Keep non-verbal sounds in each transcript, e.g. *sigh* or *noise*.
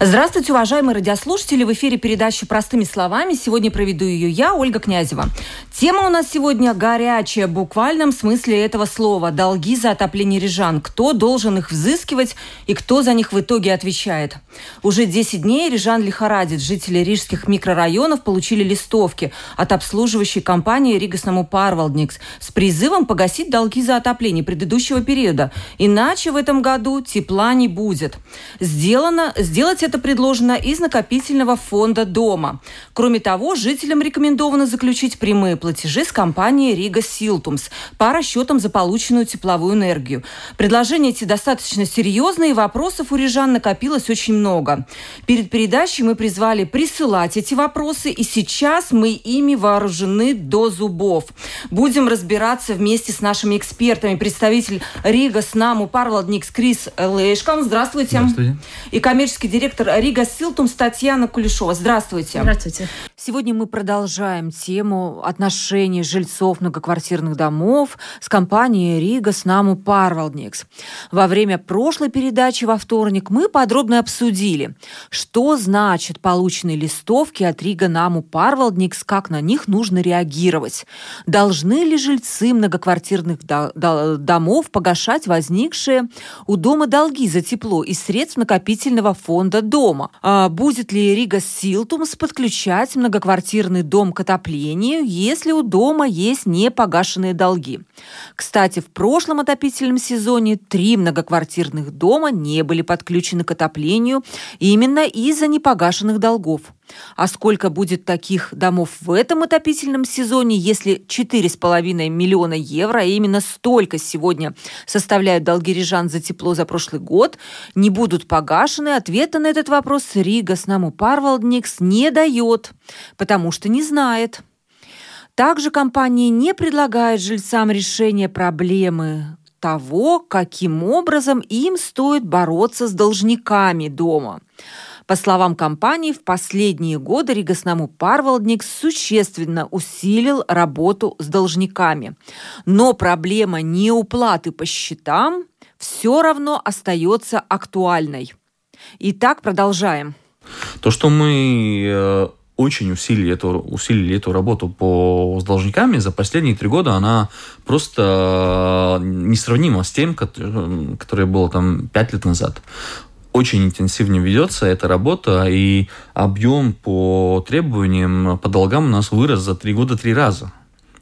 Здравствуйте, уважаемые радиослушатели! В эфире передача «Простыми словами». Сегодня проведу ее я, Ольга Князева. Тема у нас сегодня горячая, в буквальном смысле этого слова. Долги за отопление рижан. Кто должен их взыскивать и кто за них в итоге отвечает? Уже 10 дней рижан лихорадит. Жители рижских микрорайонов получили листовки от обслуживающей компании Ригасному Парвалдникс с призывом погасить долги за отопление предыдущего периода. Иначе в этом году тепла не будет. Сделано, сделать это предложено из накопительного фонда дома. Кроме того, жителям рекомендовано заключить прямые платежи с компанией Рига Силтумс по расчетам за полученную тепловую энергию. Предложения эти достаточно серьезные, и вопросов у рижан накопилось очень много. Перед передачей мы призвали присылать эти вопросы, и сейчас мы ими вооружены до зубов. Будем разбираться вместе с нашими экспертами. Представитель Рига с Наму Парвладникс Крис Лешком. Здравствуйте. Здравствуйте. И коммерческий директор директор Рига Силтум Татьяна Кулешова. Здравствуйте. Здравствуйте. Сегодня мы продолжаем тему отношений жильцов многоквартирных домов с компанией Rīgas namu pārvaldnieks. Во время прошлой передачи во вторник мы подробно обсудили, что значит полученные листовки от Rīgas namu pārvaldnieks, как на них нужно реагировать. Должны ли жильцы многоквартирных домов погашать возникшие у дома долги за тепло из средств накопительного фонда дома. А будет ли Rīgas siltums подключать многоквартирный дом к отоплению, если у дома есть непогашенные долги? Кстати, в прошлом отопительном сезоне три многоквартирных дома не были подключены к отоплению именно из-за непогашенных долгов. А сколько будет таких домов в этом отопительном сезоне, если 4,5 миллиона евро, а именно столько сегодня составляют долги рижан за тепло за прошлый год, не будут погашены? Ответа на этот вопрос Рига с Наму Парвалдникс не дает, потому что не знает. Также компания не предлагает жильцам решение проблемы того, каким образом им стоит бороться с должниками дома. По словам компании, в последние годы Ригаснаму Парвалдник существенно усилил работу с должниками. Но проблема неуплаты по счетам все равно остается актуальной. Итак, продолжаем. То, что мы э, очень усилили эту, усилили эту работу по, с должниками за последние три года, она просто э, несравнима с тем, э, которое было там пять лет назад очень интенсивно ведется эта работа, и объем по требованиям, по долгам у нас вырос за три года три раза.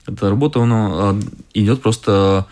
Эта работа она идет просто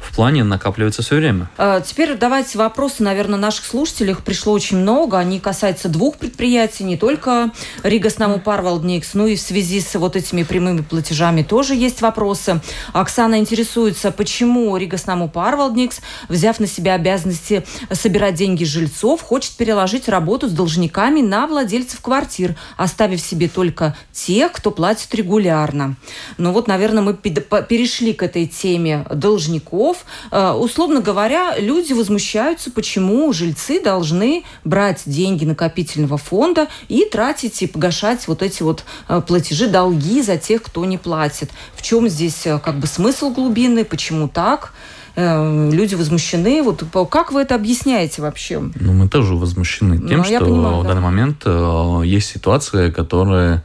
в плане накапливается все время. А, теперь давайте вопросы, наверное, наших слушателей. Их пришло очень много. Они касаются двух предприятий, не только Рига Снаму Парвалдникс, ну и в связи с вот этими прямыми платежами тоже есть вопросы. Оксана интересуется, почему Рига Снаму Парвалдникс, взяв на себя обязанности собирать деньги жильцов, хочет переложить работу с должниками на владельцев квартир, оставив себе только тех, кто платит регулярно. Ну вот, наверное, мы перешли к этой теме должников, домов. Э, условно говоря, люди возмущаются, почему жильцы должны брать деньги накопительного фонда и тратить и погашать вот эти вот э, платежи, долги за тех, кто не платит. В чем здесь э, как бы смысл глубины, почему так? люди возмущены. Вот как вы это объясняете вообще? Ну, мы тоже возмущены тем, ну, что понимаю, в да. данный момент есть ситуация, которая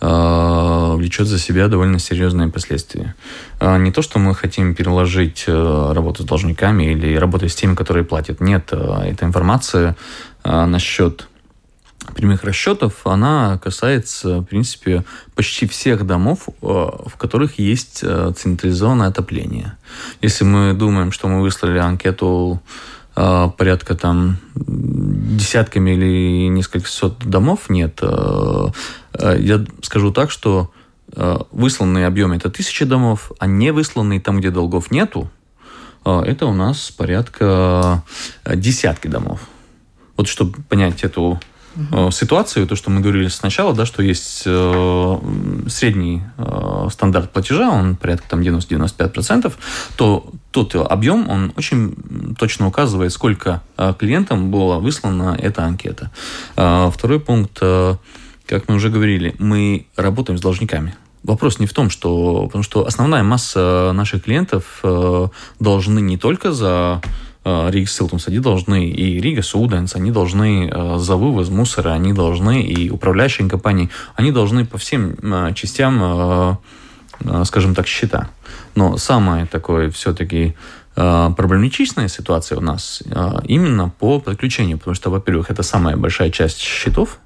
влечет за себя довольно серьезные последствия. Э, не то, что мы хотим переложить э, работу с должниками или работать с теми, которые платят. Нет, эта информация насчет прямых расчетов, она касается, в принципе, почти всех домов, в которых есть централизованное отопление. Если мы думаем, что мы выслали анкету порядка там десятками или несколько сот домов, нет. Э, я скажу так, что э, высланные объемы это тысячи домов, а не высланные там, где долгов нету, э, это у нас порядка десятки домов. Вот чтобы понять эту угу. ситуацию, то, что мы говорили сначала, да, что есть средний стандарт платежа, он порядка там 90-95%, то тот объем, он очень точно указывает, сколько клиентам была выслана эта анкета. Второй пункт, как мы уже говорили, мы работаем с должниками. Вопрос не в том, что... Потому что основная масса наших клиентов должны не только за Рига Силтумс, они должны, и Рига Суденс, они должны за вывоз мусора, они должны, и управляющие компании, они должны по всем частям, скажем так, счета. Но самое такое все-таки проблематичная ситуация у нас именно по подключению, потому что, во-первых, это самая большая часть счетов.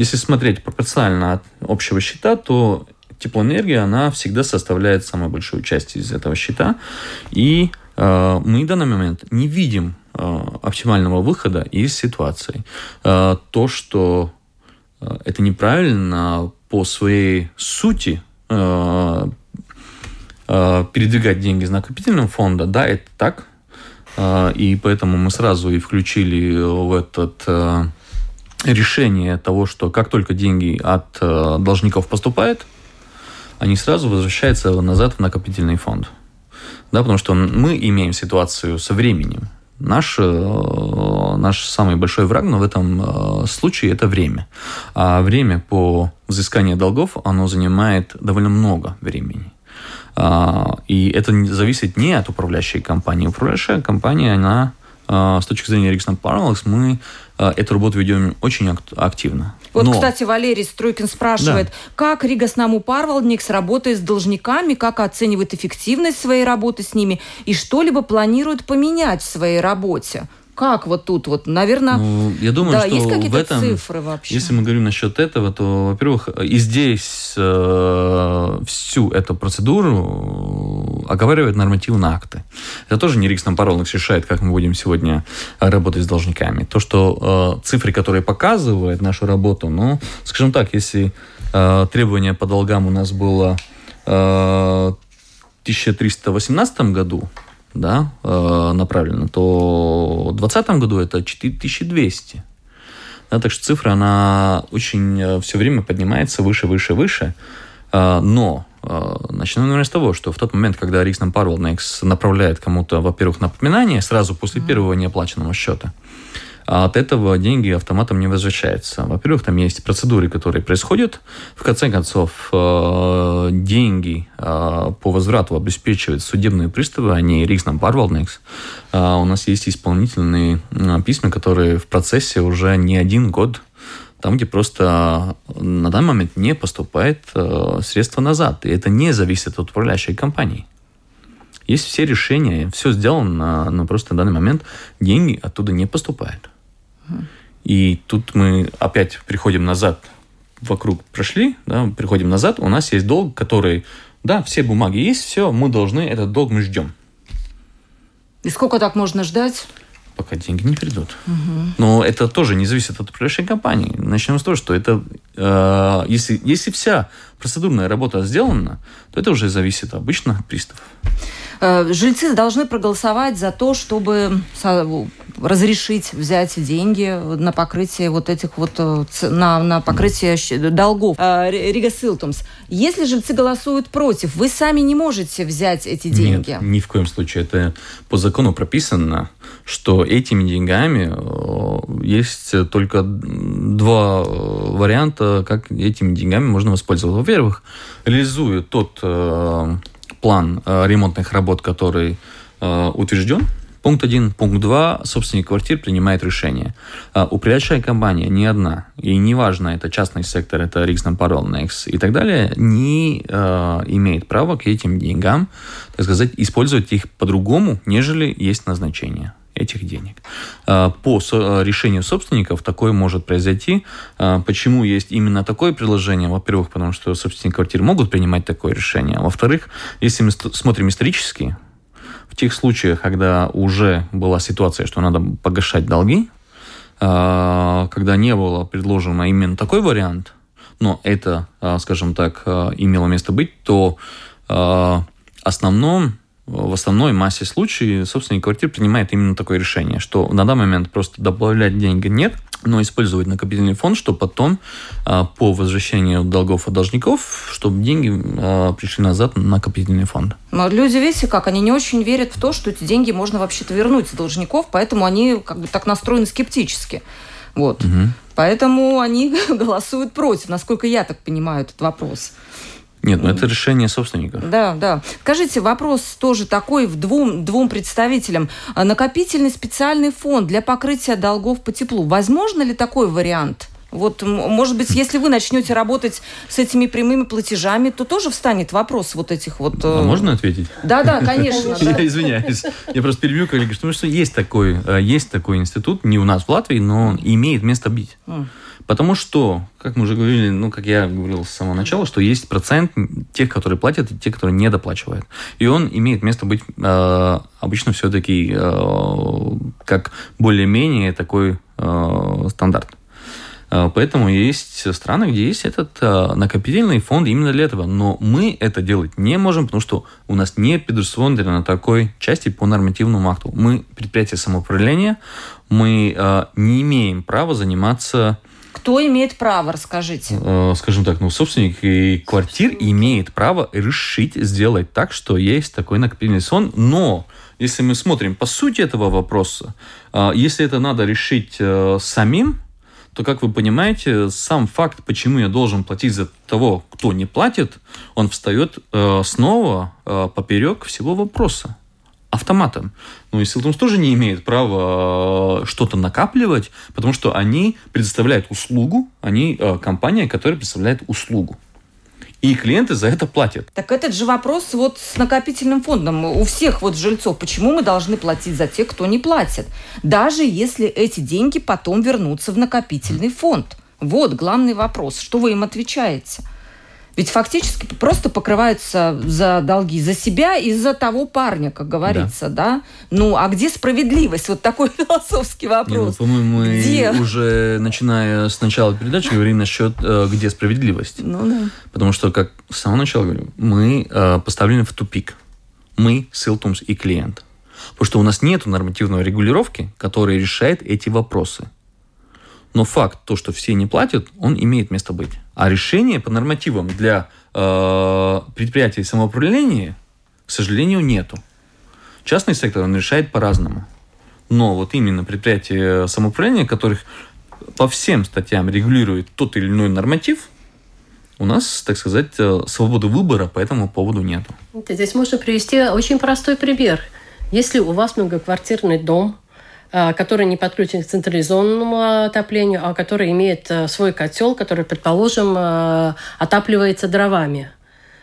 Если смотреть пропорционально от общего счета, то теплоэнергия, она всегда составляет самую большую часть из этого счета. И Э, мы в данный момент не видим э, оптимального выхода из ситуации. Э, то, что это неправильно по своей сути передвигать деньги из накопительного фонда, да, это так. И поэтому мы сразу и включили в этот решение того, что как только деньги от должников поступают, они сразу возвращаются назад в накопительный фонд да, потому что мы имеем ситуацию со временем. Наш, э, наш самый большой враг, но в этом э, случае это время. А время по взысканию долгов, оно занимает довольно много времени. А, и это зависит не от управляющей компании. Управляющая компания, она с точки зрения Риксон Parallels мы эту работу ведем очень активно. Вот, Но... кстати, Валерий Стройкин спрашивает, да. как Рига Снаму Парвалдникс работает с должниками, как оценивает эффективность своей работы с ними и что-либо планирует поменять в своей работе? Как вот тут вот, наверное, ну, я думаю, да, что есть какие-то этом, цифры вообще? Если мы говорим насчет этого, то, во-первых, и здесь э, всю эту процедуру оговаривают нормативные акты. Это тоже не Рикс Паролникс решает, как мы будем сегодня работать с должниками. То, что э, цифры, которые показывают нашу работу, ну, скажем так, если э, требование по долгам у нас было э, в 1318 году, да, э, направлено, то в 2020 году это 4200. Да, так что цифра, она очень э, все время поднимается выше, выше, выше. Э, но начнем, наверное, с того, что в тот момент, когда Рикснам Парвелнекс направляет кому-то, во-первых, напоминание сразу после первого неоплаченного счета, а от этого деньги автоматом не возвращаются. Во-первых, там есть процедуры, которые происходят. В конце концов, э, деньги по возврату обеспечивают судебные приставы, а не Рикснам Парвалдникс. Э, у нас есть исполнительные письма, которые в процессе уже не один год там, где просто на данный момент не поступает э, средства назад. И это не зависит от управляющей компании. Есть все решения, все сделано, но просто на данный момент деньги оттуда не поступают. И тут мы опять приходим назад, вокруг прошли, да, приходим назад, у нас есть долг, который, да, все бумаги есть, все, мы должны, этот долг мы ждем. И сколько так можно ждать? Пока деньги не придут. Угу. Но это тоже не зависит от управляющей компании. Начнем с того, что это, э, если, если вся процедурная работа сделана, то это уже зависит обычно от приставов. Э, жильцы должны проголосовать за то, чтобы разрешить взять деньги на покрытие вот этих вот э, на, на покрытие долгов. Э, Рига Силтумс. Если жильцы голосуют против, вы сами не можете взять эти деньги. Нет, ни в коем случае. Это по закону прописано, что этими деньгами есть только два варианта, как этими деньгами можно воспользоваться. Во-первых, реализуя тот план э, ремонтных работ, который э, утвержден. Пункт один. Пункт два. Собственник квартир принимает решение. Э, управляющая компания не одна, и неважно, это частный сектор, это Рикснам Паролнекс и так далее, не э, имеет права к этим деньгам, так сказать, использовать их по-другому, нежели есть назначение этих денег. А, по решению собственников такое может произойти. А, почему есть именно такое предложение? Во-первых, потому что собственники квартир могут принимать такое решение. Во-вторых, если мы смотрим исторически, в тех случаях, когда уже была ситуация, что надо погашать долги, а, когда не было предложено именно такой вариант, но это, скажем так, имело место быть, то основном в основной массе случаев собственник квартир принимает именно такое решение, что на данный момент просто добавлять деньги нет, но использовать накопительный фонд, чтобы потом а, по возвращению долгов от должников, чтобы деньги а, пришли назад на накопительный фонд. Но люди, видите, как, они не очень верят в то, что эти деньги можно вообще-то вернуть с должников, поэтому они как бы так настроены скептически. Вот. Угу. Поэтому они *laughs* голосуют против, насколько я так понимаю этот вопрос. Нет, ну это решение собственника. Да, да. Скажите, вопрос тоже такой в двум, двум представителям. А накопительный специальный фонд для покрытия долгов по теплу. Возможно ли такой вариант? Вот, может быть, если вы начнете работать с этими прямыми платежами, то тоже встанет вопрос вот этих вот... А можно ответить? Да, да, конечно. *laughs* Я извиняюсь. Я просто перебью коллеги, что есть такой, э, есть такой институт, не у нас в Латвии, но имеет место быть. Потому что, как мы уже говорили, ну, как я говорил с самого начала, что есть процент тех, которые платят, и тех, которые не доплачивают. И он имеет место быть э, обычно все-таки э, как более-менее такой э, стандарт. Э, поэтому есть страны, где есть этот э, накопительный фонд именно для этого. Но мы это делать не можем, потому что у нас не предусмотрено такой части по нормативному акту. Мы предприятие самоуправления, мы э, не имеем права заниматься кто имеет право, расскажите? Э, скажем так, ну, собственник и квартир имеет право решить сделать так, что есть такой накопительный сон, но если мы смотрим по сути этого вопроса, э, если это надо решить э, самим, то, как вы понимаете, сам факт, почему я должен платить за того, кто не платит, он встает снова поперек всего вопроса автоматом. Ну и Силтумс тоже не имеет права э, что-то накапливать, потому что они предоставляют услугу, они э, компания, которая представляет услугу. И клиенты за это платят. Так этот же вопрос вот с накопительным фондом у всех вот жильцов. Почему мы должны платить за тех, кто не платит? Даже если эти деньги потом вернутся в накопительный фонд. Вот главный вопрос. Что вы им отвечаете? Ведь фактически просто покрываются за долги за себя и за того парня, как говорится, да? да? Ну, а где справедливость? Вот такой *laughs* философский вопрос. Не, ну, по-моему, мы где? уже начиная с начала передачи говорим насчет, э, где справедливость. Ну да. Потому что, как с самого начала говорю, мы э, поставлены в тупик. Мы, Силтумс и клиент. Потому что у нас нет нормативной регулировки, которая решает эти вопросы. Но факт, то, что все не платят, он имеет место быть. А решение по нормативам для э, предприятий самоуправления, к сожалению, нету. Частный сектор он решает по-разному. Но вот именно предприятия самоуправления, которых по всем статьям регулирует тот или иной норматив, у нас, так сказать, э, свободы выбора по этому поводу нет. Здесь можно привести очень простой пример. Если у вас многоквартирный дом, который не подключен к централизованному отоплению, а который имеет э, свой котел, который, предположим, э, отапливается дровами.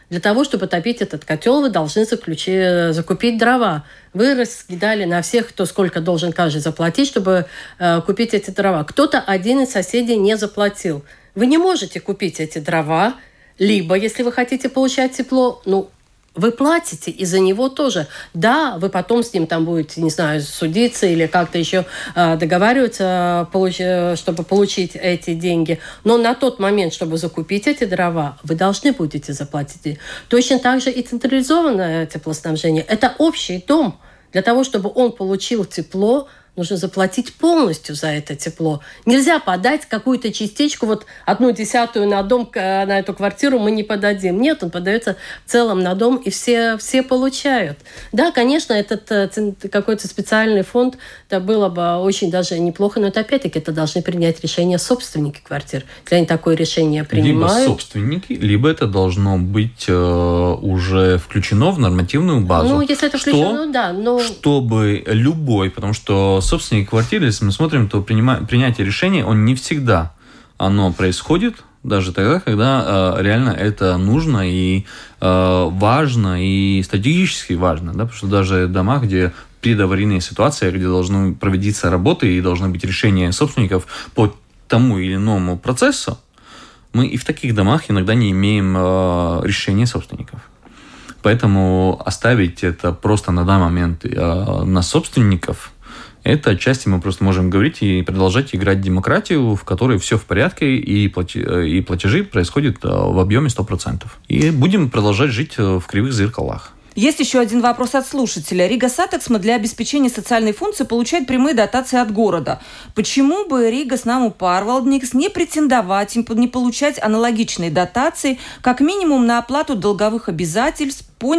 Для того, чтобы топить этот котел, вы должны заключи, закупить дрова. Вы раскидали на всех, кто сколько должен каждый заплатить, чтобы э, купить эти дрова. Кто-то один из соседей не заплатил. Вы не можете купить эти дрова, либо, если вы хотите получать тепло, ну, вы платите и за него тоже. Да, вы потом с ним там будете, не знаю, судиться или как-то еще э, договариваться, получ- чтобы получить эти деньги. Но на тот момент, чтобы закупить эти дрова, вы должны будете заплатить. Точно так же и централизованное теплоснабжение. Это общий дом. Для того, чтобы он получил тепло, нужно заплатить полностью за это тепло. Нельзя подать какую-то частичку, вот одну десятую на дом, на эту квартиру мы не подадим. Нет, он подается в целом на дом, и все, все получают. Да, конечно, этот э, какой-то специальный фонд, это было бы очень даже неплохо, но это опять-таки это должны принять решение собственники квартир. Если они такое решение принимают... Либо собственники, либо это должно быть э, уже включено в нормативную базу. Ну, если это включено, что, да. Но... Чтобы любой, потому что собственник квартиры, если мы смотрим, то принима... принятие решения, он не всегда оно происходит, даже тогда, когда э, реально это нужно и э, важно, и стратегически важно, да, потому что даже дома, где предаварийная ситуация, где должны проводиться работы и должны быть решения собственников по тому или иному процессу, мы и в таких домах иногда не имеем э, решения собственников. Поэтому оставить это просто на данный момент э, на собственников – это отчасти мы просто можем говорить и продолжать играть демократию, в которой все в порядке и, и платежи происходят э, в объеме 100%. И будем продолжать жить э, в кривых зеркалах. Есть еще один вопрос от слушателя. Rīgas satiksme для обеспечения социальной функции получает прямые дотации от города. Почему бы Rīgas namu pārvaldnieks не претендовать, не получать аналогичные дотации, как минимум на оплату долговых обязательств по,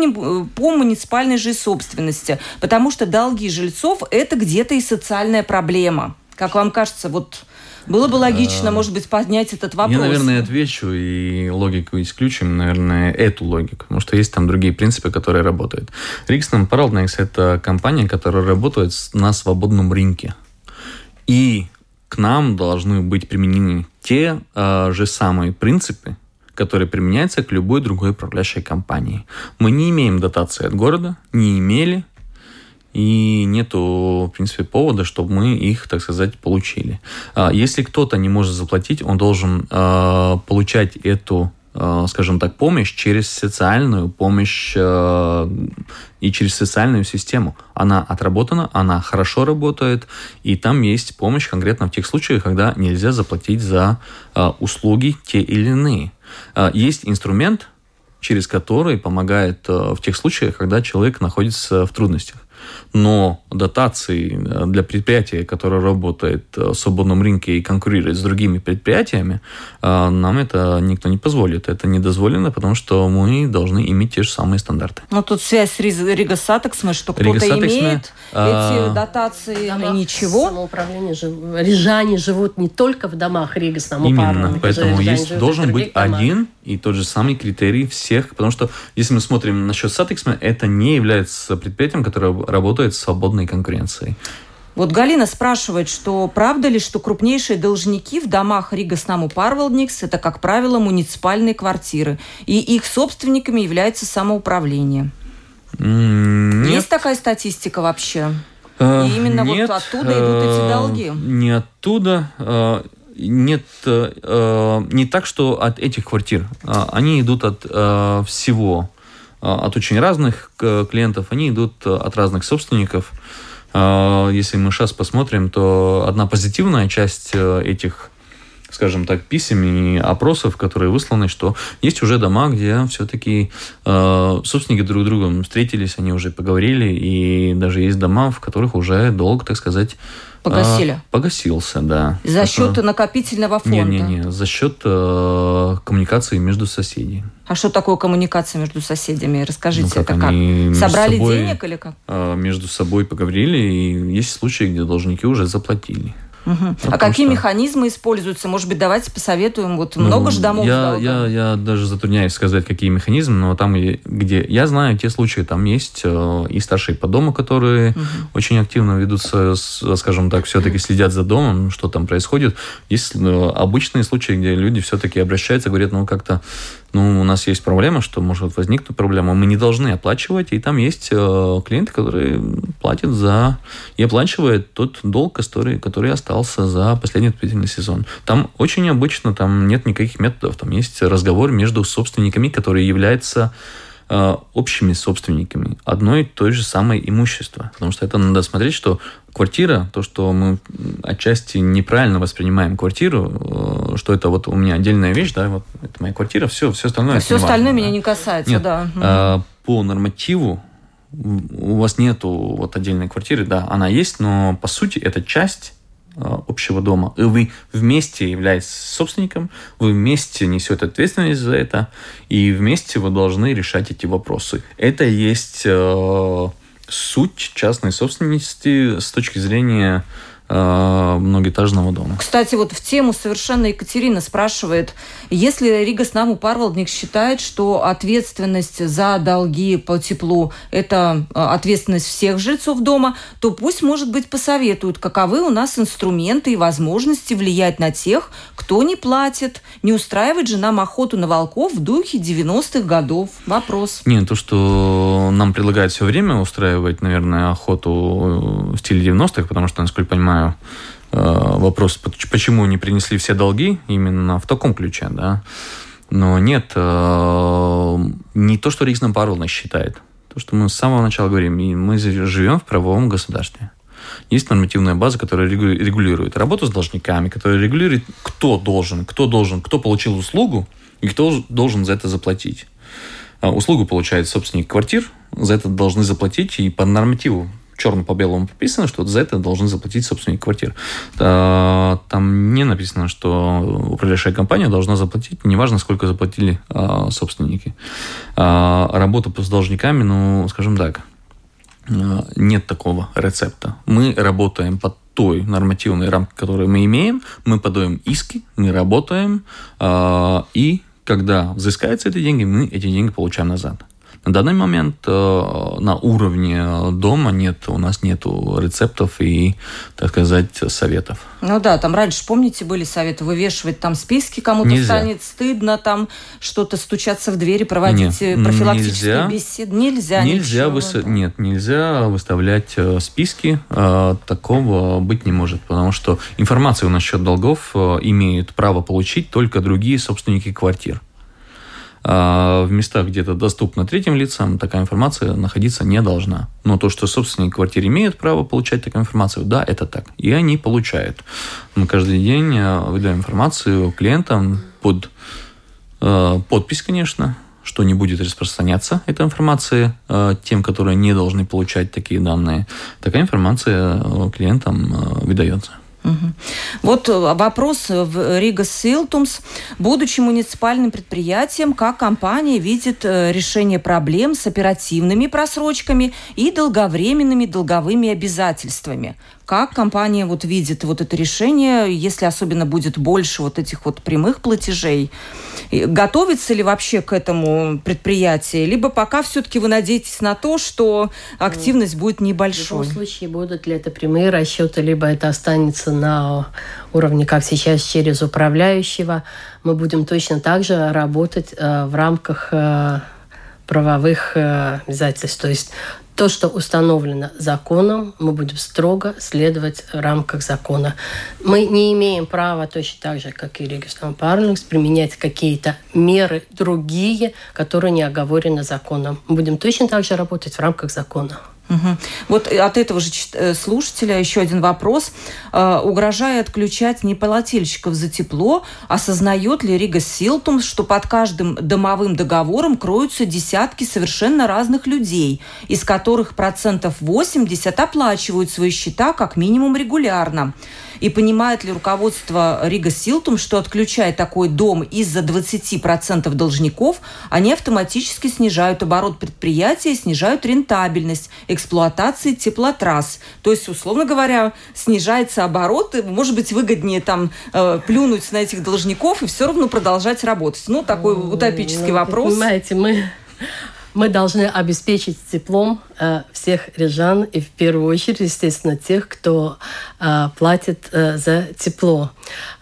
по муниципальной же собственности? Потому что долги жильцов – это где-то и социальная проблема. Как вам кажется, вот было бы логично, может быть, поднять этот вопрос. Я, наверное, отвечу и логику исключим, наверное, эту логику, потому что есть там другие принципы, которые работают. Рикстон Паралнекс – это компания, которая работает на свободном рынке. И к нам должны быть применены те э, же самые принципы, которые применяются к любой другой управляющей компании. Мы не имеем дотации от города, не имели и нету, в принципе, повода, чтобы мы их, так сказать, получили. А, если кто-то не может заплатить, он должен а, получать эту а, скажем так, помощь через социальную помощь и через социальную систему. Она отработана, она хорошо работает, и там есть помощь конкретно в тех случаях, когда нельзя заплатить за услуги те или иные. Есть инструмент, через который помогает в тех случаях, когда человек находится в трудностях но дотации э, для предприятия, которое работает в свободном рынке и конкурирует с другими предприятиями, э, нам это никто не позволит. Это не дозволено, потому что мы должны иметь те же самые стандарты. Но тут связь с Rīgas satiksme, что кто-то имеет а... эти дотации, а ничего. Самоуправление жив... Рижане живут не только в домах Rīgas Именно, поэтому есть, должен быть домах. один и тот же самый критерий всех, потому что если мы смотрим насчет Satiksme, это не является предприятием, которое работает в свободной конкуренции. Вот Галина спрашивает, что правда ли, что крупнейшие должники в домах Rīgas namu pārvaldnieks – это, как правило, муниципальные квартиры, и их собственниками является самоуправление? Нет. Есть такая статистика вообще? Э, и именно нет, вот оттуда идут эти э, долги? Не оттуда. Э, нет, не так, что от этих квартир. Они идут от всего а, от очень разных клиентов, они идут от разных собственников. А, если мы сейчас посмотрим, то одна позитивная часть э, этих скажем так, писем и опросов, которые высланы, что есть уже дома, где все-таки э, собственники друг с другом встретились, они уже поговорили, и даже есть дома, в которых уже долг, так сказать, Погасили? А, погасился, да. За счет накопительного фонда? Не-не-не, за счет э, коммуникации между соседями. А что такое коммуникация между соседями? Расскажите, ну, как это как? Собрали собой, денег или как? Э, между собой поговорили, и есть случаи, где должники уже заплатили. Угу. А какие что... механизмы используются? Может быть, давайте посоветуем. Вот ну, много же домов. Я, я, я даже затрудняюсь сказать, какие механизмы, но там, где я знаю те случаи, там есть э, и старшие по дому, которые угу. очень активно ведутся, скажем так, все-таки следят за домом, что там происходит. Есть э, обычные случаи, где люди все-таки обращаются, говорят, ну как-то ну, у нас есть проблема, что может возникнуть проблема, мы не должны оплачивать, и там есть э, клиенты, которые платят за и оплачивают тот долг, который, который остался за последний отопительный сезон. Там очень необычно, там нет никаких методов, там есть разговор между собственниками, которые являются Э, общими собственниками одной и той же самой имущества. Потому что это надо смотреть, что квартира, то, что мы отчасти неправильно воспринимаем квартиру, э, что это вот у меня отдельная вещь, да, вот это моя квартира, все, все остальное. А все остальное меня да. не касается, Нет, да. А, по нормативу у вас нету вот отдельной квартиры, да, она есть, но по сути это часть Э, общего дома. И вы вместе являетесь собственником, вы вместе несете ответственность за это, и вместе вы должны решать эти вопросы. Это есть э, суть частной собственности с точки зрения многоэтажного дома. Кстати, вот в тему совершенно Екатерина спрашивает, если Рига с Снаму Парвалдник считает, что ответственность за долги по теплу – это э, ответственность всех жильцов дома, то пусть, может быть, посоветуют, каковы у нас инструменты и возможности влиять на тех, кто не платит, не устраивать же нам охоту на волков в духе 90-х годов. Вопрос. Нет, то, что нам предлагают все время устраивать, наверное, охоту в стиле 90-х, потому что, насколько я понимаю, понимаю, э, вопрос, почему не принесли все долги именно в таком ключе, да. Но нет, э, не то, что Рикснам Парловна считает. То, что мы с самого начала говорим, мы живем в правовом государстве. Есть нормативная база, которая регулирует работу с должниками, которая регулирует, кто должен, кто должен, кто получил услугу и кто должен за это заплатить. А, услугу получает собственник квартир, за это должны заплатить и по нормативу черным по белому прописано, что за это должны заплатить собственники квартир. Там не написано, что управляющая компания должна заплатить, неважно, сколько заплатили а, собственники. А, работа с должниками, ну, скажем так, нет такого рецепта. Мы работаем под той нормативной рамки, которую мы имеем, мы подаем иски, мы работаем, и когда взыскаются эти деньги, мы эти деньги получаем назад. На данный момент э, на уровне дома нет, у нас нет рецептов и, так сказать, советов. Ну да, там раньше, помните, были советы вывешивать там списки, кому-то нельзя. станет стыдно, там что-то стучаться в двери, проводить нет, профилактические нельзя, беседы. Нельзя, нельзя выс... да. Нет, нельзя выставлять э, списки. Э, такого быть не может, потому что информацию насчет долгов имеют право получить только другие собственники квартир. А в местах, где это доступно третьим лицам, такая информация находиться не должна. Но то, что собственники квартир имеют право получать такую информацию, да, это так. И они получают. Мы каждый день э, выдаем информацию клиентам под э, подпись, конечно, что не будет распространяться эта информация э, тем, которые не должны получать такие данные. Такая информация э, клиентам э, выдается. Вот э, вопрос в Рига Силтумс. Будучи муниципальным предприятием, как компания видит э, решение проблем с оперативными просрочками и долговременными долговыми обязательствами? Как компания вот видит вот это решение, если особенно будет больше вот этих вот прямых платежей? Готовится ли вообще к этому предприятие? Либо пока все-таки вы надеетесь на то, что активность будет небольшой? В любом случае, будут ли это прямые расчеты, либо это останется на уровне, как сейчас, через управляющего. Мы будем точно так же работать э, в рамках э, правовых э, обязательств. То есть то, что установлено законом, мы будем строго следовать в рамках закона. Мы не имеем права точно так же, как и регистром парламент, применять какие-то меры другие, которые не оговорены законом. Мы будем точно так же работать в рамках закона. Угу. Вот от этого же э, слушателя еще один вопрос. Э, угрожая отключать неплательщиков за тепло, осознает ли Рига Силтум, что под каждым домовым договором кроются десятки совершенно разных людей, из которых процентов 80 оплачивают свои счета как минимум регулярно? И понимает ли руководство Рига Силтум, что отключая такой дом из-за 20% должников, они автоматически снижают оборот предприятия и снижают рентабельность эксплуатации теплотрасс. То есть, условно говоря, снижается оборот, и, может быть, выгоднее там э, плюнуть на этих должников и все равно продолжать работать. Ну, такой утопический ну, вопрос. Понимаете, мы мы должны обеспечить теплом э, всех рижан и в первую очередь, естественно, тех, кто э, платит э, за тепло.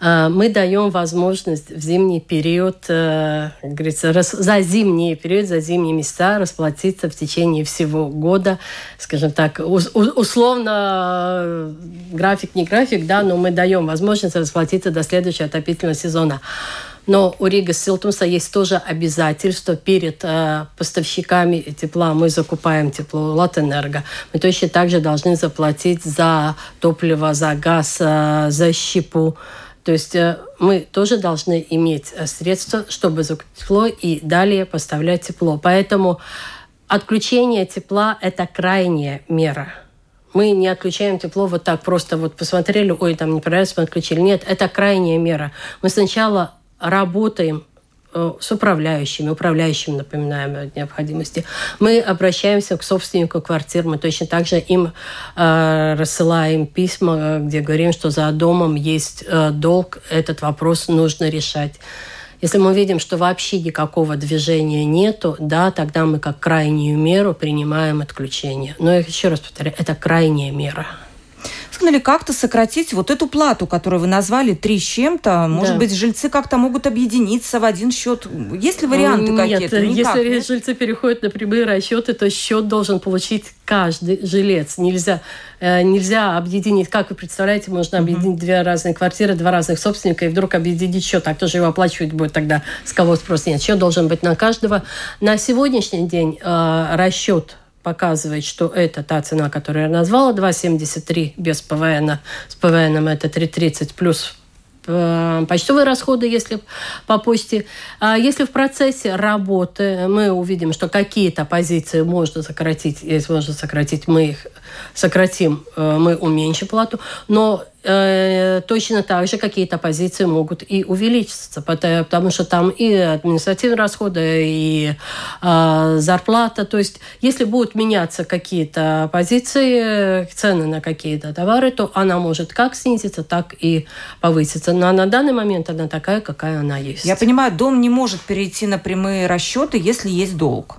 Мы даем возможность в зимний период, говорится, за зимний период, за зимние места расплатиться в течение всего года, скажем так, ус, условно график не график, да, но мы даем возможность расплатиться до следующего отопительного сезона. Но у Рига Силтумса есть тоже обязательство перед э, поставщиками тепла. Мы закупаем тепло Латэнерго. Мы точно также должны заплатить за топливо, за газ, э, за щепу. То есть э, мы тоже должны иметь э, средства, чтобы закупить тепло и далее поставлять тепло. Поэтому отключение тепла – это крайняя мера. Мы не отключаем тепло вот так, просто вот посмотрели, ой, там не понравилось, мы отключили. Нет, это крайняя мера. Мы сначала работаем э, с управляющими, управляющим напоминаем о необходимости. Мы обращаемся к собственнику квартир, мы точно так же им э, рассылаем письма, где говорим, что за домом есть э, долг, этот вопрос нужно решать. Если мы видим, что вообще никакого движения нету, да, тогда мы как крайнюю меру принимаем отключение. Но я еще раз повторяю, это крайняя мера можно ли как-то сократить вот эту плату, которую вы назвали, три с чем-то? Может да. быть, жильцы как-то могут объединиться в один счет? Есть ли варианты нет, какие-то? Никак, если нет? жильцы переходят на прямые расчеты, то счет должен получить каждый жилец. Нельзя, э, нельзя объединить, как вы представляете, можно объединить две разные квартиры, два разных собственника, и вдруг объединить счет. Так тоже его оплачивать будет тогда, с кого спрос нет. Счет должен быть на каждого. На сегодняшний день э, расчет показывает, что это та цена, которую я назвала, 2,73 без ПВН. С ПВН это 3,30 плюс э, почтовые расходы, если по почте. А если в процессе работы мы увидим, что какие-то позиции можно сократить, если можно сократить, мы их сократим, э, мы уменьшим плату. Но точно так же какие-то позиции могут и увеличиться, потому что там и административные расходы, и э, зарплата. То есть, если будут меняться какие-то позиции, цены на какие-то товары, то она может как снизиться, так и повыситься. Но на данный момент она такая, какая она есть. Я понимаю, дом не может перейти на прямые расчеты, если есть долг.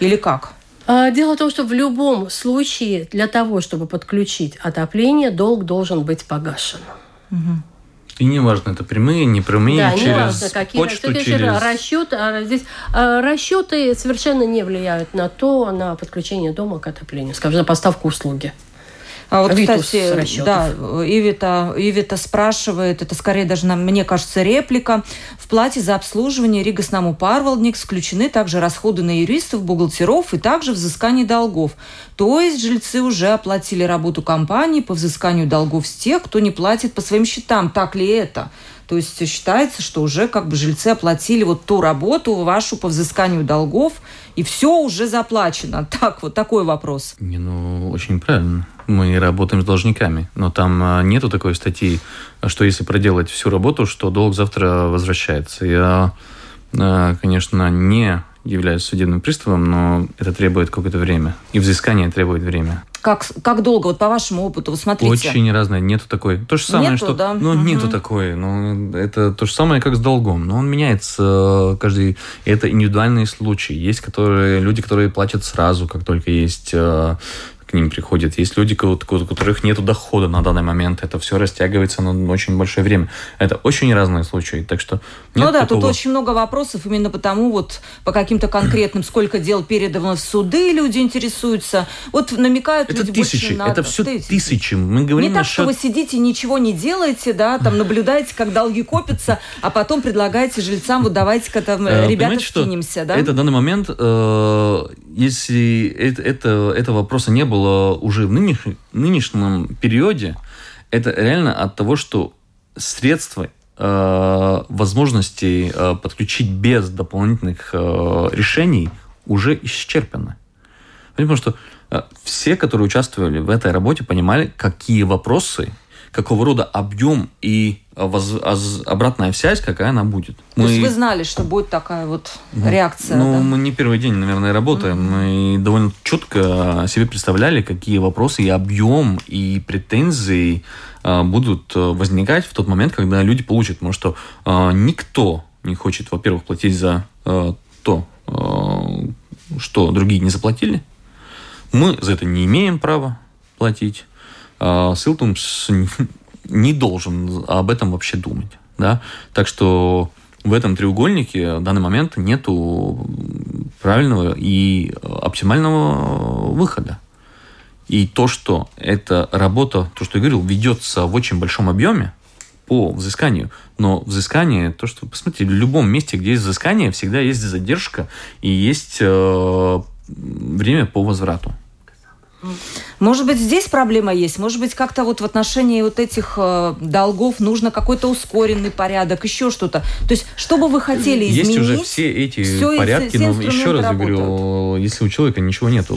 Или как? А, дело в том, что в любом случае для того, чтобы подключить отопление, долг должен быть погашен. Угу. И не важно, это прямые, не прямые, да, через важно, какие почту, через... Расчет, а здесь а, расчеты совершенно не влияют на то, на подключение дома к отоплению, скажем, на поставку услуги. А вот, Витус кстати, да, Ивита, Ивита спрашивает, это скорее даже, мне кажется, реплика. В плате за обслуживание Рига Снаму Парвалдник включены также расходы на юристов, бухгалтеров и также взыскание долгов. То есть жильцы уже оплатили работу компании по взысканию долгов с тех, кто не платит по своим счетам. Так ли это? То есть считается, что уже как бы жильцы оплатили вот ту работу вашу по взысканию долгов, и все уже заплачено. Так, вот такой вопрос. Не, ну, очень правильно. Мы работаем с должниками, но там а, нету такой статьи, что если проделать всю работу, что долг завтра возвращается. Я, а, конечно, не являюсь судебным приставом, но это требует какое-то время. И взыскание требует время. Как, как долго, вот по вашему опыту, вы смотрите? Очень разное, нету такой. То же самое, нету, что... Да? Ну, угу. нету такой. Ну, это то же самое, как с долгом. Но он меняется каждый... Это индивидуальные случаи. Есть которые, люди, которые платят сразу, как только есть э, к ним приходят. Есть люди, у которых нет дохода на данный момент. Это все растягивается на очень большое время. Это очень разные случаи. Так что ну да, такого... тут очень много вопросов именно потому, вот по каким-то конкретным, сколько дел передано в суды, люди интересуются. Вот намекают это люди тысячи, на... это все тысячи. тысячи. Мы говорим не так, что вы сидите, ничего не делаете, да, там наблюдаете, как долги копятся, а потом предлагаете жильцам, вот давайте-ка там, э, ребята, скинемся, да? Это данный момент, э, если это, это, этого вопроса не было уже в нынеш, нынешнем периоде, это реально от того, что средства э, возможностей э, подключить без дополнительных э, решений уже исчерпаны. Потому что э, все, которые участвовали в этой работе, понимали, какие вопросы какого рода объем и воз, обратная связь, какая она будет. То мы... есть вы знали, что будет такая вот реакция? Ну, да? мы не первый день, наверное, работаем. Mm-hmm. Мы довольно четко себе представляли, какие вопросы и объем, и претензии э, будут э, возникать в тот момент, когда люди получат. Потому что э, никто не хочет, во-первых, платить за э, то, э, что другие не заплатили. Мы за это не имеем права платить. А, Силтумс не должен об этом вообще думать. Да? Так что в этом треугольнике в данный момент нету правильного и оптимального выхода. И то, что эта работа, то, что я говорил, ведется в очень большом объеме по взысканию, но взыскание, то, что, посмотрите, в любом месте, где есть взыскание, всегда есть задержка и есть э, время по возврату. Может быть, здесь проблема есть? Может быть, как-то вот в отношении вот этих э, долгов нужно какой-то ускоренный порядок, еще что-то? То есть, что бы вы хотели изменить? Есть уже все эти все порядки, но еще раз работают. говорю, если у человека ничего нету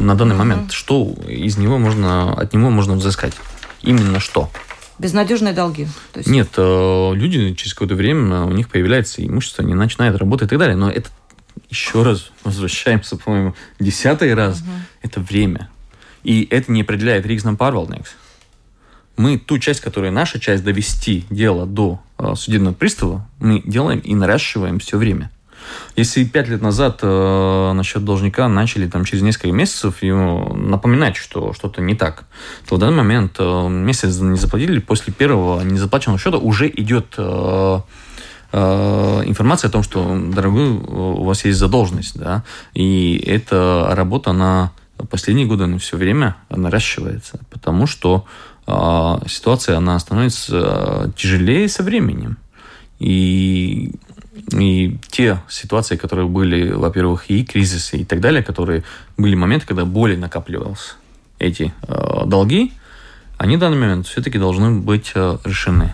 на данный uh-huh. момент, что из него можно, от него можно взыскать? Именно что? Безнадежные долги. То есть... Нет, э, люди через какое-то время у них появляется имущество, они начинают работать и так далее. Но это еще раз возвращаемся, по-моему, десятый раз, угу. это время. И это не определяет Ригзнам Парвалдникс. Мы ту часть, которая наша часть, довести дело до э, судебного пристава, мы делаем и наращиваем все время. Если пять лет назад э, насчет должника начали там через несколько месяцев ему напоминать, что что-то не так, то в данный момент э, месяц не заплатили, после первого незаплаченного счета уже идет Э, информация о том, что, дорогой, у вас есть задолженность, да, и эта работа, она последние годы, она все время наращивается, потому что э, ситуация, она становится э, тяжелее со временем. И, и те ситуации, которые были, во-первых, и кризисы, и так далее, которые были моменты, когда более накапливался эти э, долги, они в данный момент все-таки должны быть э, решены.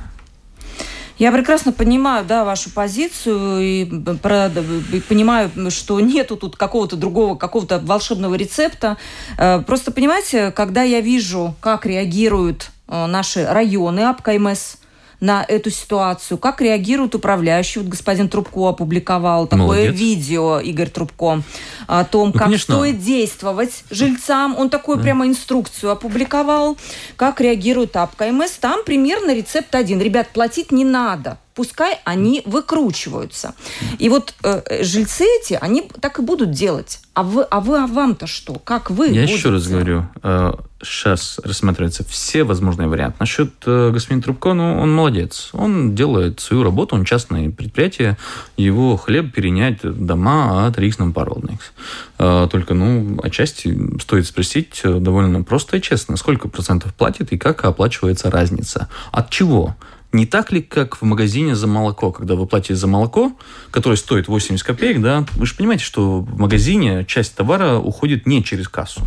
Я прекрасно понимаю, да, вашу позицию и, про, и понимаю, что нету тут какого-то другого, какого-то волшебного рецепта. Э, просто понимаете, когда я вижу, как реагируют э, наши районы АПКМС, на эту ситуацию? Как реагирует управляющий? Вот господин Трубко опубликовал такое Молодец. видео, Игорь Трубко, о том, ну, как конечно. стоит действовать жильцам. Он такую да. прямо инструкцию опубликовал, как реагирует АПК МС. Там примерно рецепт один. Ребят, платить не надо пускай они выкручиваются. И вот э, жильцы эти, они так и будут делать. А вы, а вы, а вам-то что? Как вы? Я будете? еще раз говорю, э, сейчас рассматриваются все возможные варианты. Насчет э, господина Трубко, ну, он молодец. Он делает свою работу, он частное предприятие, его хлеб перенять дома от Pārvaldnieks. Э, только, ну, отчасти стоит спросить э, довольно просто и честно, сколько процентов платит и как оплачивается разница. От чего? Не так ли, как в магазине за молоко, когда вы платите за молоко, которое стоит 80 копеек, да, вы же понимаете, что в магазине часть товара уходит не через кассу.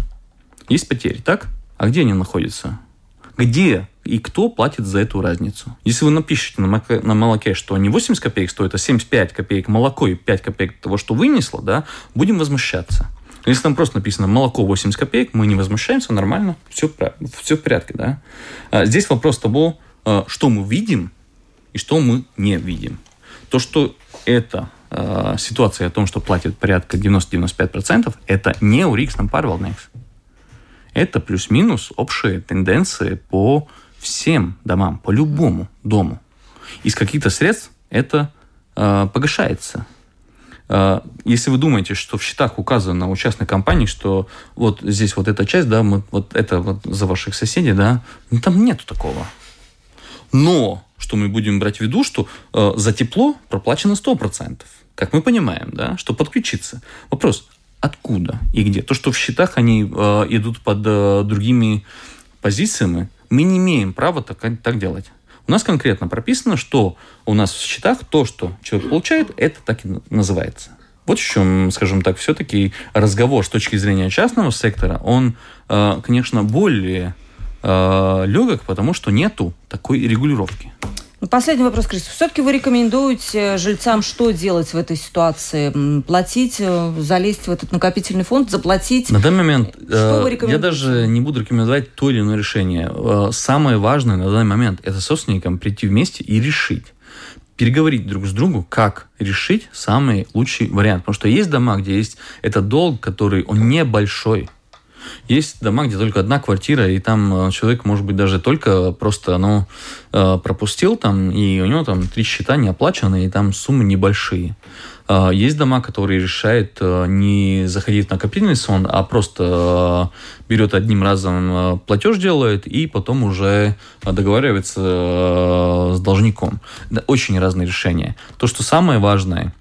Есть потери, так? А где они находятся? Где и кто платит за эту разницу? Если вы напишете на молоке, что не 80 копеек стоит, а 75 копеек молоко и 5 копеек того, что вынесло, да, будем возмущаться. Если там просто написано молоко 80 копеек, мы не возмущаемся, нормально, все, все в порядке, да. А здесь вопрос того, Э, что мы видим и что мы не видим. То, что это э, ситуация о том, что платят порядка 90-95%, это не у Рикс Парвалнекс. Это плюс-минус общие тенденции по всем домам, по любому дому. Из каких-то средств это э, погашается. Э, если вы думаете, что в счетах указано у частной компании, что вот здесь вот эта часть, да, мы, вот это вот за ваших соседей, да, ну, там нету такого. Но что мы будем брать в виду, что э, за тепло проплачено 100%. Как мы понимаем, да, что подключиться. Вопрос, откуда и где? То, что в счетах они э, идут под э, другими позициями, мы не имеем права так, так делать. У нас конкретно прописано, что у нас в счетах то, что человек получает, это так и называется. Вот в чем, скажем так, все-таки разговор с точки зрения частного сектора, он, э, конечно, более э, легок, потому что нету такой регулировки. Ну, последний вопрос, Крис. Все-таки вы рекомендуете жильцам что делать в этой ситуации? Платить, э, залезть в этот накопительный фонд, заплатить? На данный момент что вы э, я даже не буду рекомендовать то или иное решение. Э, самое важное на данный момент – это собственникам прийти вместе и решить переговорить друг с другом, как решить самый лучший вариант. Потому что есть дома, где есть этот долг, который он небольшой, есть дома, где только одна квартира, и там э, человек, может быть, даже только просто ну, э, пропустил там, и у него там три счета не оплачены, и там суммы небольшие. Э, есть дома, которые решают не заходить в накопительный сон, а просто берет одним разом платеж делает и потом уже договаривается с должником. Очень разные решения. То, что самое важное,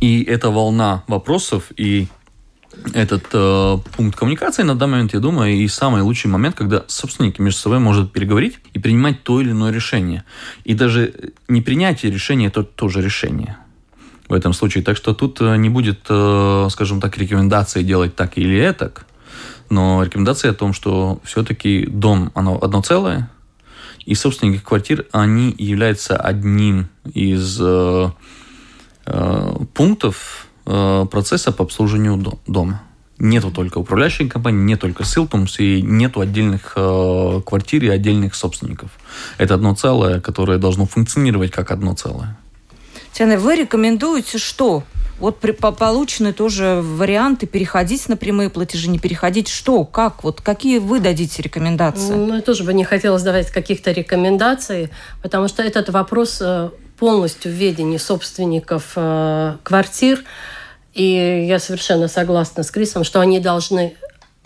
и эта волна вопросов и этот э, пункт коммуникации на данный момент, я думаю, и самый лучший момент, когда собственники между собой могут переговорить и принимать то или иное решение. И даже не принятие решения – это тоже решение в этом случае. Так что тут э, не будет, э, скажем так, рекомендации делать так или этак, но рекомендация о том, что все-таки дом, оно одно целое, и собственники квартир, они являются одним из э, э, пунктов, процесса по обслуживанию дома. Нету только управляющей компании, не только Силтумс и нету отдельных э, квартир и отдельных собственников. Это одно целое, которое должно функционировать как одно целое. Татьяна, вы рекомендуете что? Вот при, по, получены тоже варианты переходить на прямые платежи, не переходить. Что, как, вот какие вы дадите рекомендации? Ну, я тоже бы не хотела давать каких-то рекомендаций, потому что этот вопрос э, полностью в ведении собственников э, квартир. И я совершенно согласна с Крисом, что они должны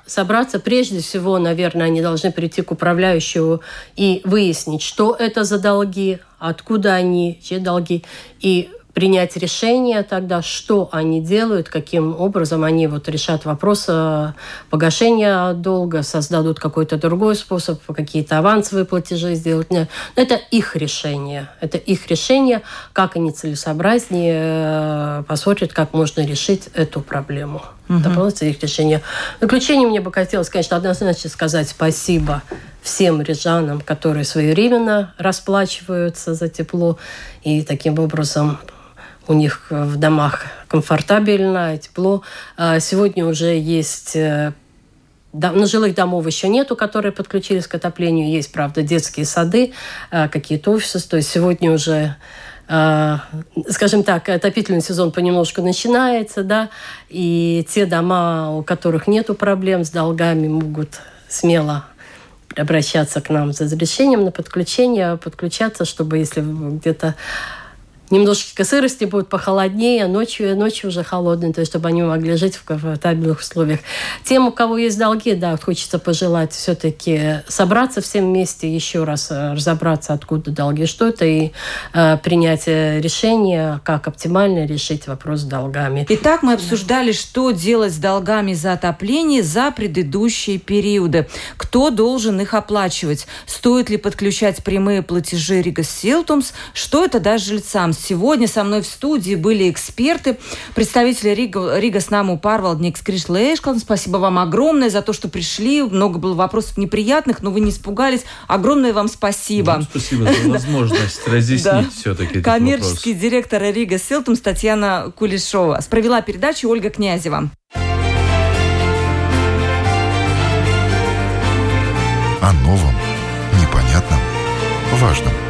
собраться. Прежде всего, наверное, они должны прийти к управляющему и выяснить, что это за долги, откуда они, чьи долги, и принять решение тогда, что они делают, каким образом они вот решат вопрос э, погашения долга, создадут какой-то другой способ, какие-то авансовые платежи сделать. Нет, это их решение. Это их решение, как они целесообразнее э, посмотрят, как можно решить эту проблему. Угу. Просто их решение. В заключение мне бы хотелось, конечно, однозначно сказать спасибо всем рижанам, которые своевременно расплачиваются за тепло, и таким образом у них в домах комфортабельно, тепло. А сегодня уже есть э, да, но жилых домов еще нету, которые подключились к отоплению. Есть, правда, детские сады, э, какие-то офисы. То есть сегодня уже э, скажем так, отопительный сезон понемножку начинается, да, и те дома, у которых нет проблем с долгами, могут смело обращаться к нам за разрешением на подключение, подключаться, чтобы если где-то немножечко сырости будет похолоднее, ночью, ночью уже холодно, то есть чтобы они могли жить в комфортабельных условиях. Тем, у кого есть долги, да, хочется пожелать все-таки собраться всем вместе, еще раз э, разобраться, откуда долги, что это, и э, принять э, решение, как оптимально решить вопрос с долгами. Итак, мы обсуждали, что делать с долгами за отопление за предыдущие периоды. Кто должен их оплачивать? Стоит ли подключать прямые платежи Rīgas siltums? Что это даст жильцам? Сегодня со мной в студии были эксперты, представители Rīgas, Rīgas namu pārvaldnieks Криш Лейшкан. Спасибо вам огромное за то, что пришли. Много было вопросов неприятных, но вы не испугались. Огромное вам спасибо. Ну, спасибо за возможность *laughs* разъяснить все-таки Коммерческий директор Рига Силтум Татьяна Кулешова. Провела передачу Ольга Князева. О новом, непонятном, важном –